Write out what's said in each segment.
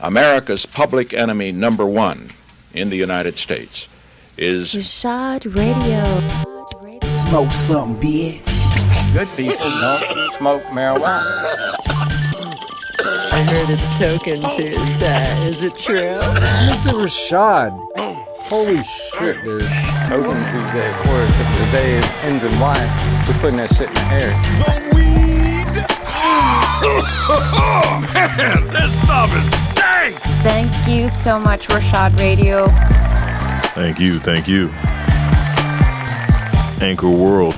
America's public enemy number one in the United States is Rashad Radio. Smoke something, bitch. Good people don't smoke marijuana. I heard it's Tokin Tuesday. Is it true? Mr. Rashad. Holy shit, dude. Tokin Tuesday, of course. If the day ends in Y, we're putting that shit in the air. The weed! Man, this stuff is dank! Thank you so much, Rashad Radio. Thank you, thank you. Anchor World,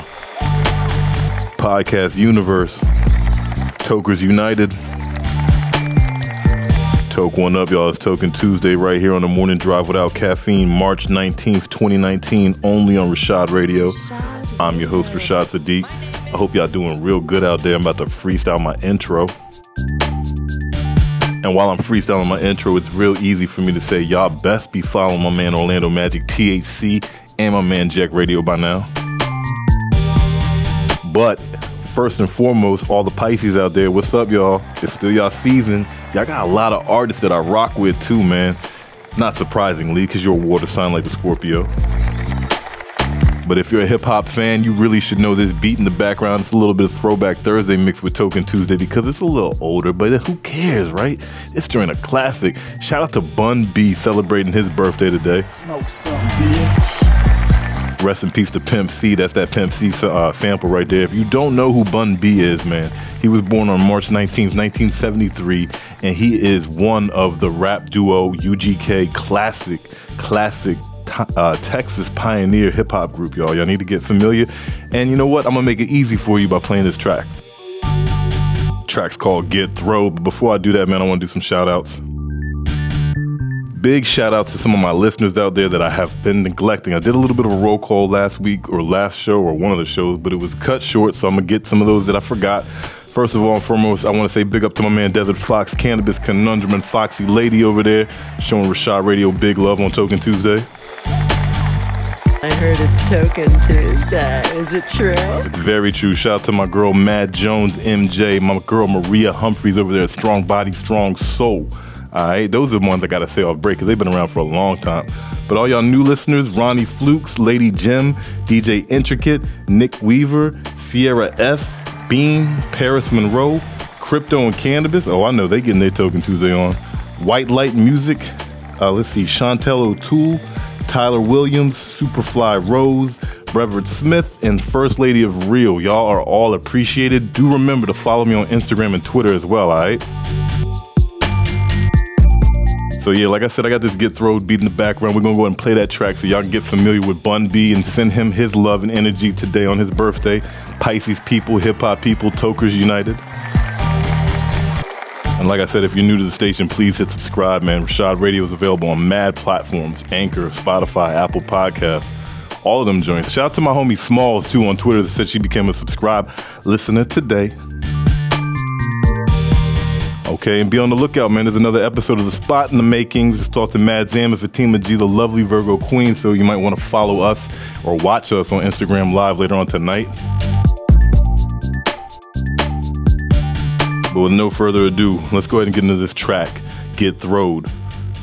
Podcast Universe, Tokers United. Toke one up, y'all. It's Tokin Tuesday right here on the Morning Drive Without Caffeine, March 19th, 2019, only on Rashad Radio. I'm your host, Rashad Sadiq. I hope y'all doing real good out there. I'm about to freestyle my intro. And while I'm freestyling my intro, it's real easy for me to say, y'all best be following my man Orlando Magic THC and my man Jack Radio by now. But first and foremost, all the Pisces out there, what's up, y'all? It's still y'all season. Y'all got a lot of artists that I rock with too, man. Not surprisingly, because you're a water sign like the Scorpio. But if you're a hip hop fan, you really should know this beat in the background. It's a little bit of Throwback Thursday mixed with Tokin Tuesday because it's a little older, but who cares, right? It's during a classic. Shout out to Bun B celebrating his birthday today. Smoke something, bitch. Rest in peace to Pimp C. That's that Pimp C uh, sample right there. If you don't know who Bun B is, man, he was born on March 19th, 1973, and he is one of the rap duo UGK classic, classic uh, Texas pioneer hip hop group, y'all. Y'all need to get familiar. And you know what? I'm gonna make it easy for you by playing this track. Track's called Get Throw. But before I do that, man, I wanna do some shout outs. Big shout out to some of my listeners out there that I have been neglecting. I did a little bit of a roll call last week or last show or one of the shows, but it was cut short, so I'm gonna get some of those that I forgot. First of all and foremost, I want to say big up to my man Desert Fox, Cannabis Conundrum, and Foxy Lady over there, showing Rashad Radio big love on Tokin Tuesday. I heard it's Tokin Tuesday. Is it true? It's very true. Shout out to my girl Mad Jones, MJ, my girl Maria Humphreys over there Strong Body, Strong Soul. All right, those are the ones I gotta say off break because they've been around for a long time. But all y'all new listeners, Ronnie Flukes, Lady Jim, DJ Intricate, Nick Weaver, Sierra S, Bean, Paris Monroe, Crypto and Cannabis. Oh, I know they getting their Tokin Tuesday on. White Light Music. Uh, let's see, Chantel O'Toole, Tyler Williams, Superfly Rose, Brevard Smith, and First Lady of Real. Y'all are all appreciated. Do remember to follow me on Instagram and Twitter as well, all right? So yeah, like I said, I got this Get Throwed beat in the background. We're gonna go ahead and play that track so y'all can get familiar with Bun B and send him his love and energy today on his birthday. Pisces people, hip hop people, Tokers United. And like I said, if you're new to the station, please hit subscribe, man. Rashad Radio is available on mad platforms, Anchor, Spotify, Apple Podcasts, all of them joints. Shout out to my homie Smalls too on Twitter that said she became a subscribe listener today. Okay, and be on the lookout, man. There's another episode of The Spot in the Makings. Just talked to Mad Zam and Fatima G, the lovely Virgo Queen. So you might want to follow us or watch us on Instagram Live later on tonight. But with no further ado, let's go ahead and get into this track, Get Throwed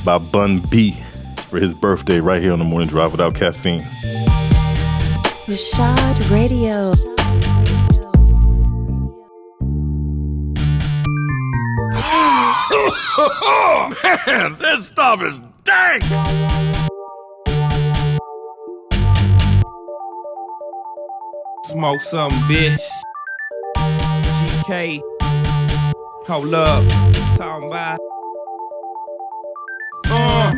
by Bun B for his birthday right here on the morning drive without caffeine. Rashad Radio. Man, this stuff is dank! Smoke some, bitch. GK. Hold up. Talking about. Uh.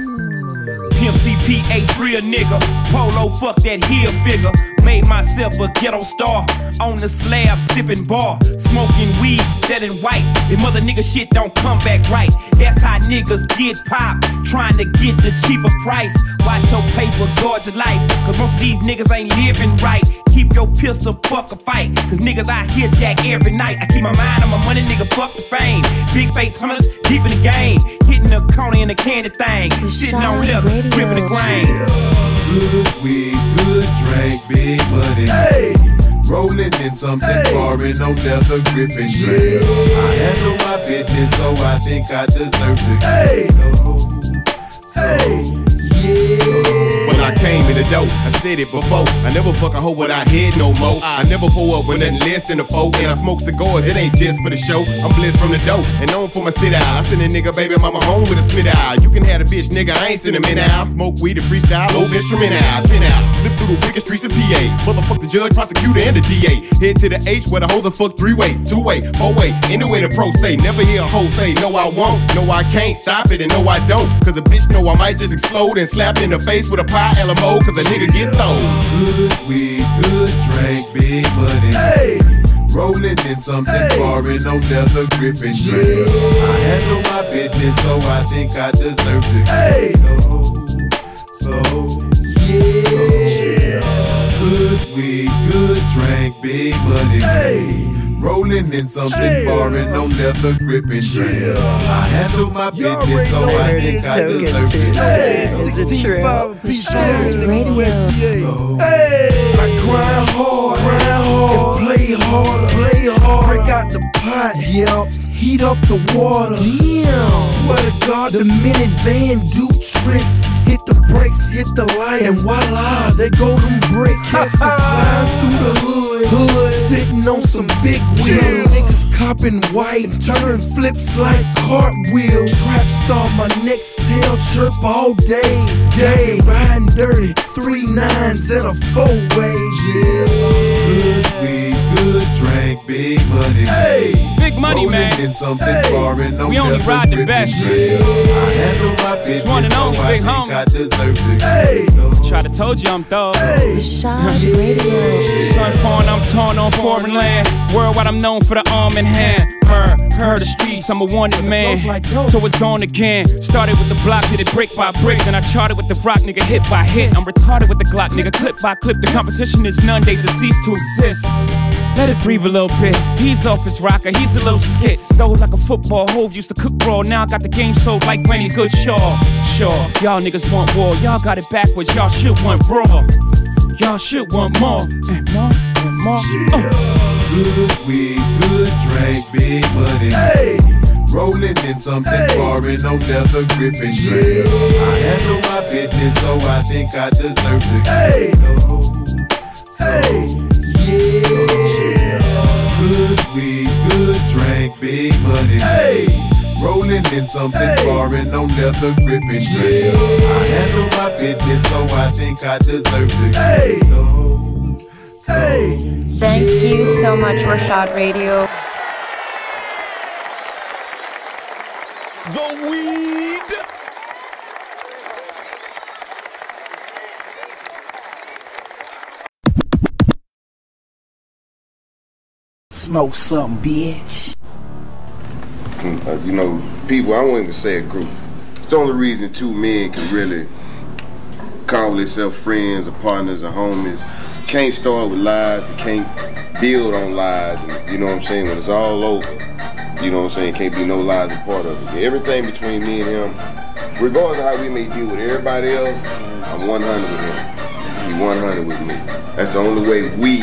Pimp CPH real nigga. Polo fuck that heel figure. Made myself a ghetto star. On the slab sipping bar. Smoking weed, selling white. If mother nigga shit don't come back right. That's how niggas get pop. Trying to get the cheaper price. Watch your paper, guard your life. Cause most of these niggas ain't living right. Keep your pistol, fuck a fight. Cause niggas out here jack every night. I keep my mind on my money, nigga, fuck the fame. Big face hunters, deep in the game. Hitting the corner in the candy thing. Sitting on Rashad leather, gripping the grain. Good weed, good drink, big money. Hey! Rolling in something foreign, no leather gripping. Yeah. I handle my business, so I think I deserve to get hey. When I came in the door, I said it before. I never fuck a hoe without head no more. I never pull up with nothing less than a four. And I smoke cigars, it ain't just for the show. I'm blessed from the dope and known for my sit out. I send a nigga baby mama home with a smith out. You can have a bitch, nigga, I ain't sending in out. Smoke weed and freestyle, low instrument out. Pin out, flip through the biggest streets of PA. Motherfuck the judge, prosecutor, and the DA. Head to the H where the hoes are fuck three way, two way, four way. Anyway, the pro say, never hear a hoe say, no, I won't. No, I can't stop it, and no, I don't. Cause a bitch know I might just explode and slap in the face with a pie LMO. Cause a nigga get thrown. Good weed, good drink, big money. Hey. Rolling in something hey. foreign, no leather gripping. Yeah. I handle my business, so I think I deserve to hey. So, so yeah. Good weed, good drink, big money. Hey. Rolling in something Chill. foreign, no leather gripping. Chill. I handle my business, so I think I deserve it. Hey, 16 5 piece Radio. Hey, I grind hard, grind hard, and play harder, play hard. Break out the pot, yep. Heat up the water. Damn. Swear to God, the minute van do tricks. Hit the brakes, hit the light, and voila, they go them bricks. Slide through the hood, hood, sitting on some big wheels. Niggas copping white, turn flips like cartwheels. Trap star, my next tail chirp all day. Day riding dirty, three nines and a four way. Yeah. Good weed, good drink, big money. Hey, big money, man. In something hey. foreign, no we only ride the best. Yeah. I handle my business, one and only so big I homie. think I deserve to. Hey. Try to told you I'm thug. Hey. Shot Radio. Sun foreign, I'm torn on foreign land. Worldwide, I'm known for the arm in hand. Mur, heard the streets, I'm a wanted man. So it's on again. Started with the block, did it brick by brick. Then I charted with the rock, nigga, hit by hit. I'm retarded with the Glock, nigga, clip by clip. The competition is none, they deceased to exist. Let it breathe a little bit. He's off his rocker, he's a little skit. Stole like a football, Hove used to cook raw. Now I got the game sold like Granny's good shaw. Sure, y'all niggas want war, y'all got it backwards, y'all should want raw. Y'all should want more and more and more. Uh. Good weed, good drink, big money. Hey. Rolling in something hey. foreign, no leather gripping. Yeah. I handle my business, so I think I deserve to hey. Hey. Yeah. Good weed, good drink, big money. Hey. Rolling in something hey. foreign, no leather gripping. Yeah. I handle my business, so I think I deserve to hey. Hey. Thank you so much, Rashad Radio. The weed. Smoke something, bitch. Uh, you know, people, I won't even say a group. It's the only reason two men can really call themselves friends or partners or homies. Can't start with lies, can't build on lies, and, you know what I'm saying? When it's all over, you know what I'm saying? Can't be no lies a part of it. Everything between me and him, regardless of how we may deal with everybody else, I'm 100 with him. He 100 with me. That's the only way we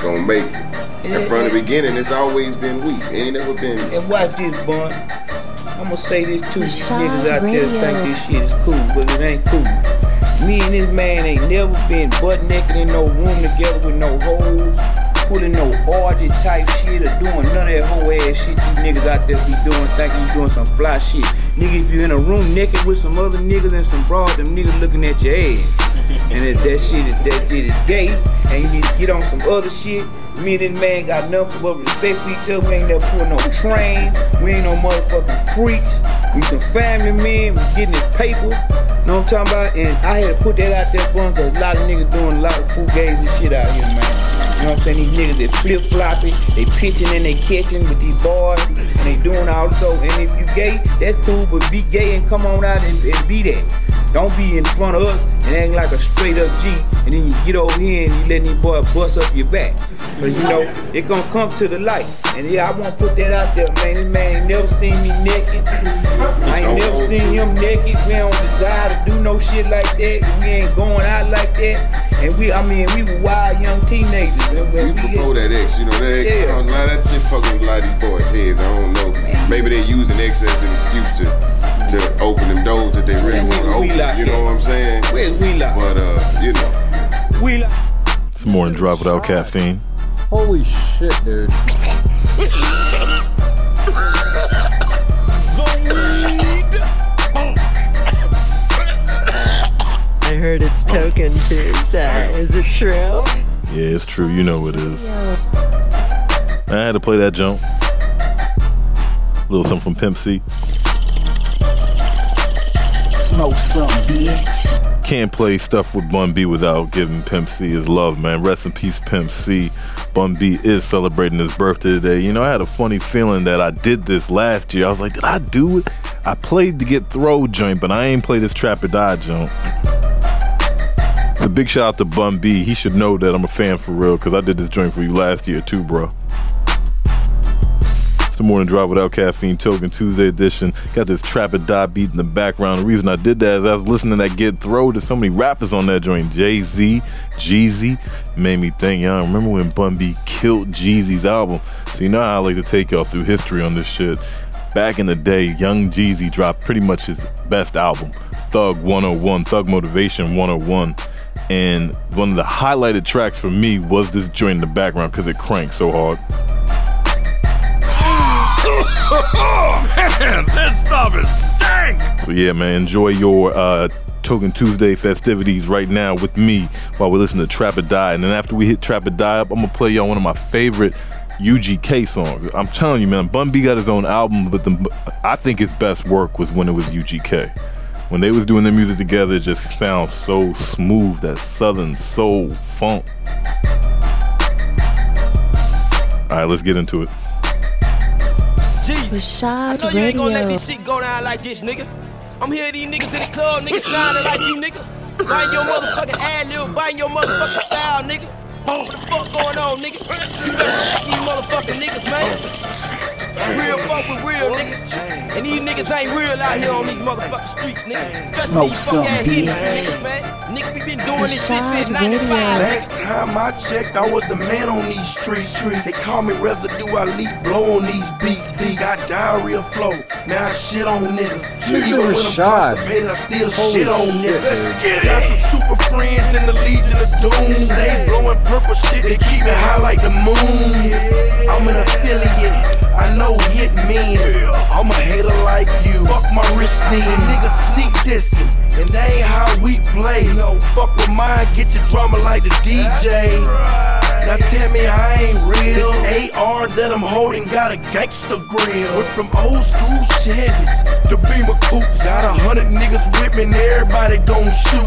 gonna make it. And from the beginning, it's always been we. It ain't never been. And watch this, Bun. I'm gonna say this too. These niggas out there think this shit is cool, but it ain't cool. Me and this man ain't never been butt naked in no room together with no hoes, pulling no orgy type shit or doing none of that whole ass shit you niggas out there be doing, thinking you doing some fly shit. Nigga, if you in a room naked with some other niggas and some broad, them niggas looking at your ass. And if that shit is that shit is gay, and you need to get on some other shit, me and this man got nothing but respect for each other. We ain't never put no train. We ain't no motherfucking freaks. We some family men. We getting this paper. Know what I'm talking about? And I had to put that out there, bun, cause a lot of niggas doing a lot of fool games and shit out here, man. You know what I'm saying? These niggas they flip flopping, they pitching and they catching with these boys, and they doing all so. And if you gay, that's cool, but be gay and come on out and, and be that. Don't be in front of us and act like a straight up G, and then you get over here and you let these boys bust up your back. Cause you know, it gonna come to the light. And yeah, I wanna put that out there, man. This man ain't never seen me naked. I ain't never seen him naked. We don't desire to do no shit like that. We ain't going out like that. And we, I mean, we were wild young teenagers. And We we before that X, you know, that X, Yeah. I don't know, that shit fucking with a lot of these boys' heads. I don't know. Maybe they using X as an excuse to to open them doors that they really And want to open. like You know what I'm saying? Where's we like? But uh, you know. We like. It's morning drive without caffeine. Holy shit, dude. I heard it's Tokin Tuesday. Is it true? Yeah, it's true. You know it is. I had to play that jump. A little something from Pimp C. Smoke bitch. Can't play stuff with Bun B without giving Pimp C his love, man. Rest in peace, Pimp C. Bun B is celebrating his birthday today. You know, I had a funny feeling that I did this last year. I was like, did I do it? I played the Get Throw joint, but I ain't played this Trap or Die joint. So big shout out to Bun B. He should know that I'm a fan for real because I did this joint for you last year too, bro. The morning drive without caffeine tokin Tuesday edition. Got this trap or die beat in the background. The reason I did that is I was listening to that Get Throw. There's so many rappers on that joint. Jay Z, Jeezy. Made me think, y'all remember when Bun B killed Jeezy's album? So you know how I like to take y'all through history on this shit. Back in the day, Young Jeezy dropped pretty much his best album, Thug 101, Thug Motivation 101. And one of the highlighted tracks for me was this joint in the background because it cranked so hard. Man, this stuff is dank! So yeah, man, enjoy your uh, Tokin Tuesday festivities right now with me while we listen to Trap or Die. And then after we hit Trap or Die up, I'm gonna play y'all one of my favorite UGK songs. I'm telling you, man, Bun B got his own album, but the, I think his best work was when it was UGK. When they was doing their music together, it just sounds so smooth, that southern soul funk. All right, let's get into it. Rashad know you ain't gonna let this shit go down like this, nigga. I'm here, these niggas in the club, niggas sounding like you, nigga. Buying your motherfucking ad lib, buying your motherfucking style, nigga. What the fuck going on, nigga? You better respect these motherfucking niggas, man. Real fuck with real, nigga. And these niggas ain't real out here on these motherfucking streets, nigga. Especially Smoke these some, fuck ass bitch. niggas, man. Nigga, we been doing this shit Rashad since 95. Last time I checked, I was the man on these streets. They call me residue, I leap blow on these beats. Got diarrhea flow, now I shit on niggas. Mr. Even when I'm Rashad. constipated, I still Holy shit on shit, niggas. dude. Got some super friends in the Legion of Doom. They blowing purple shit, they keep me high like the moon. I'm an affiliate, I know hit me. I'm a hater like you. Fuck my knee. Niggas sneak dissing, and that ain't how we play. No, fuck with mine, get your drama like the DJ. Now tell me I ain't real. This AR that I'm holding got a gangster grill. Went from old school Chevys to Beamer coupes. Got a hundred niggas with me and everybody gon' shoot.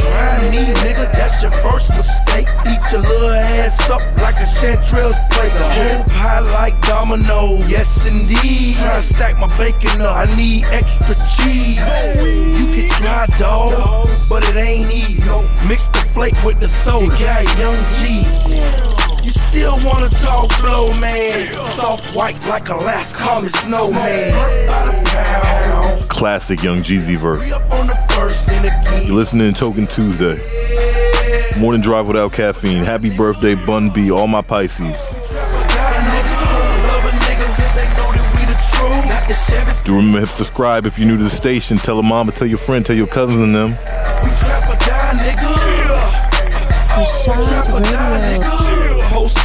Try me, nigga, that's your first mistake. Eat your little ass up like a Chanterelles plate. The whole pie like dominoes. Yes, indeed. Try to stack my bacon up. I need extra cheese. You can try, dog, but it ain't easy. Mix the flake with the soda. Got young G's. You still wanna talk blow, man? Soft white like Alaska, call me snowman. By. Classic Young Jeezy verse. On the first and again. You're listening to Tokin Tuesday. Morning drive without caffeine. Happy birthday, Bun B, all my Pisces. Do remember to subscribe if you're new to the station. Tell a mama, tell your friend, tell your cousins and them.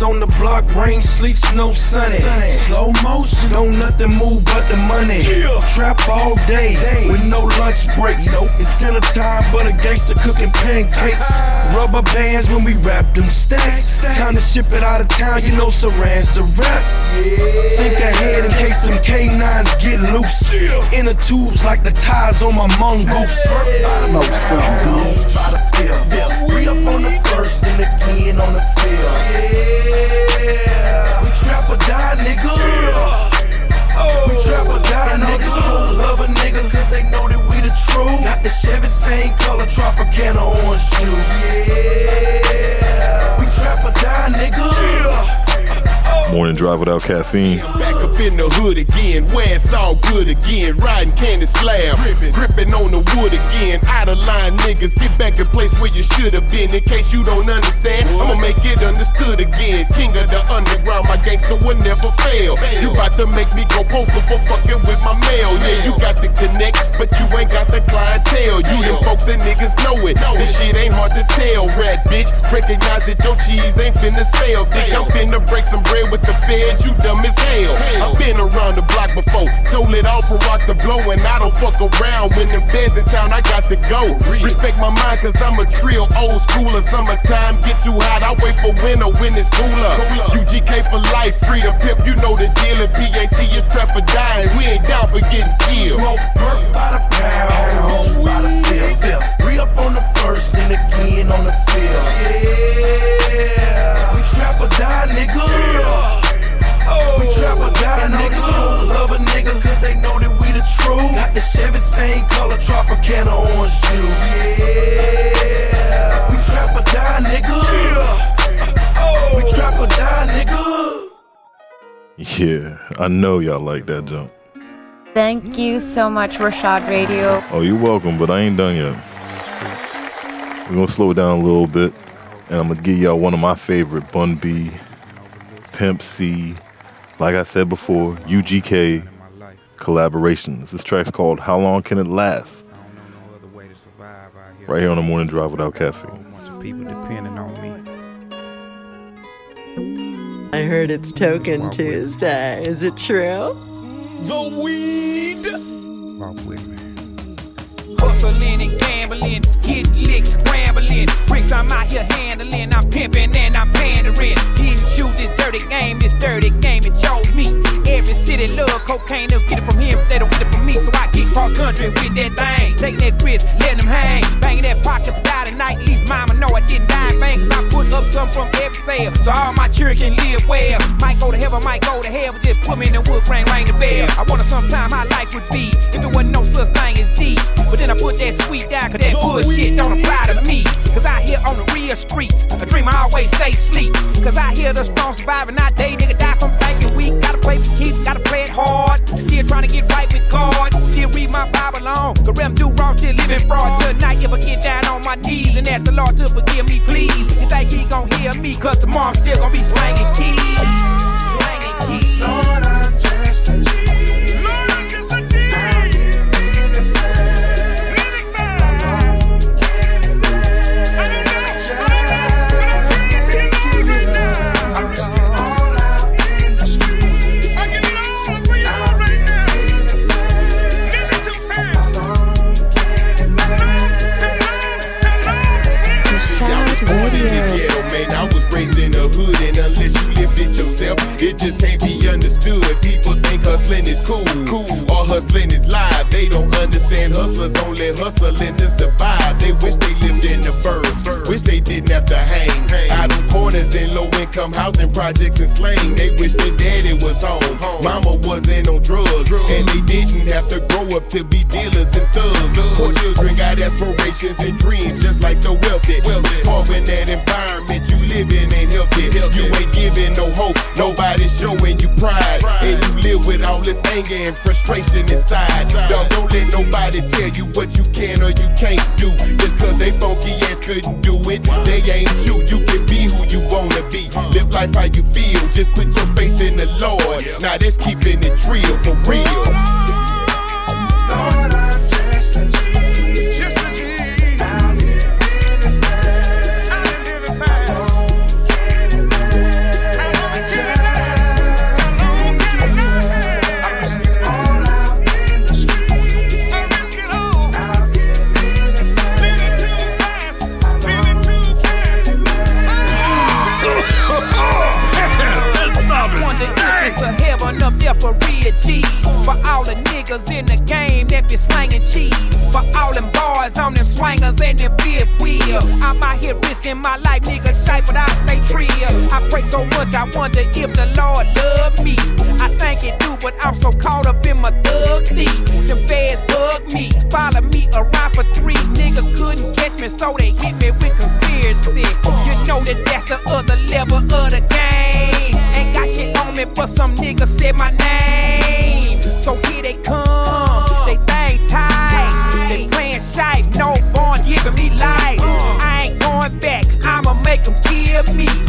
Rashad Radio. Post on the block, rain, sleet, snow, sunny. Slow motion, don't nothing move but the money. Trap all day with no lunch breaks. It's dinner time, but a gangster cooking pancakes. Rubber bands when we wrap them stacks. Time to ship it out of town, you know Saran's the rap. Think ahead in case them K9s get loose. Inner tubes like the tires on my mongoose. Smoke some, bitch. By the field. We up on the first and again on the field. Yeah. We trap or die, nigga. Oh. We trap or die, niggas. Hoes love a nigga cause they know that we the truth. Got the Chevy same color, Tropicana orange juice. Yeah. We trap or die, nigga. Morning drive without caffeine. Up in the hood again, where it's all good again. Riding candy slab, gripping on the wood again. Out of line niggas, get back in place where you should have been. In case you don't understand, I'ma make it understood again. King of the underground, my gangster will never fail. You about to make me go postal for fucking with my mail. Yeah, you got the connect, but you ain't got the clientele. You them folks and niggas know it. This shit ain't hard to tell, rat bitch. Recognize that your cheese ain't finna sell. Think I'm finna break some bread with the feds, you dumb as hell. I've been around the block before, sold it all for rock the blow, and I don't fuck around. When the feds in town, I got to go. Respect my mind, cause I'm a trill, old schooler. Summertime get too hot, I wait for winter when it's cooler. UGK for life, free to pip, you know the deal. And PAT is trap for dying, we ain't down for getting killed. Smoke by the pound, by the field. Re up on the first and again on the field. I know y'all like that jump. Thank you so much, Rashad Radio. Oh, you're welcome, but I ain't done yet. We're gonna slow it down a little bit, and I'm gonna give y'all one of my favorite Bun B, Pimp C, like I said before, UGK collaborations. This track's called How Long Can It Last? Right here on the morning drive without caffeine. I heard it's Tokin Tuesday. Is it true? The weed. Gambling, hit licks, scrambling. Bricks I'm out here handling, I'm pimping and I'm pandering. Didn't shoot this dirty game, this dirty game it chose me. Every city love cocaine, they'll get it from him, they don't get it from me. So I get cross country with that thing, taking that risk, letting them hang. Banging that pocket for die tonight, at least mama know I didn't die vain. Cause I put up some from every sale, so all my children can live well. Might go to heaven, might go to hell, but just put me in the wood grain, ring the bell. I wonder sometime how life would be if there wasn't no such thing as D. But put that sweet down, cause that bullshit don't apply to me. Cause I here on the real streets, a dream I always stay sleep. Cause I hear the strong surviving, not day nigga die from thinking weak. Gotta play for keeps, gotta play it hard. Still trying to get right with God. Still read my Bible on. The rem do wrong, still living fraud. Tonight, if I get down on my knees and ask the Lord to forgive me, please. You think he gon' hear me? Cause tomorrow I'm still gonna be slanging keys. Hustling is live. They don't understand hustlers only hustling to survive. They wish they lived in the burbs, wish they didn't have to hang out on corners in low income housing projects and slang. They wish their daddy was home, mama wasn't on drugs, and they didn't have to grow up to be dealers and thugs. Poor children got aspirations and dreams just like the wealthy. Small in that environment you live in ain't healthy. You ain't giving no hope, nobody's showing you pride. And you live with all this anger and frustration inside. Dog, don't let nobody tell you what you can or you can't do. Just cause they funky ass couldn't do it, they ain't you. You can be who you wanna be. Live life how you feel, just put your faith in the Lord. Now that's keeping it real for real. Lord, niggas in the game that be slanging cheese. For all them boys on them swangers and them fifth wheel. I'm out here risking my life, nigga shite, but I stay real. I pray so much, I wonder if the Lord love me. I think it do, but I'm so caught up in my thug thief. Them feds bug me, follow me around for three niggas couldn't catch me, so they hit me with conspiracy. You know that that's the other level of the game. Ain't got shit on me, but some niggas said my name. me.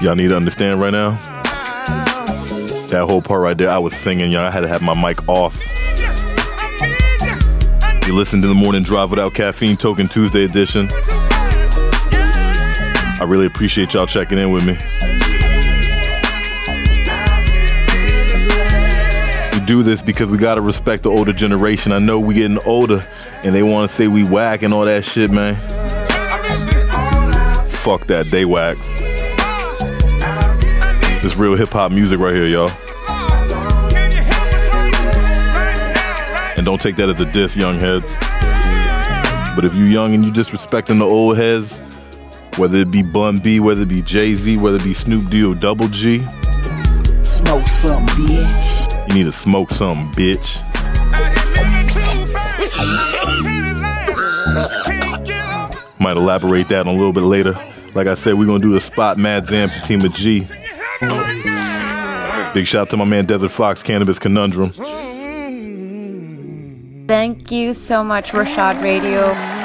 Y'all need to understand right now. That whole part right there, I was singing, y'all. I had to have my mic off. You listen to the morning drive without caffeine tokin Tuesday edition. I really appreciate y'all checking in with me. We do this because we gotta respect the older generation. I know we getting older and they wanna say we whack and all that shit, man. Fuck that, they whack. This real hip hop music right here, y'all. And don't take that as a diss, young heads. But if you young and you disrespecting the old heads, whether it be Bun B, whether it be Jay Z, whether it be Snoop D or Double G, Smoke some, bitch. you need to smoke something, bitch. Might elaborate that a little bit later. Like I said, we're gonna do the spot Mad Zam of G. Big shout out to my man Desert Fox Cannabis Conundrum. Thank you so much, Rashad Radio.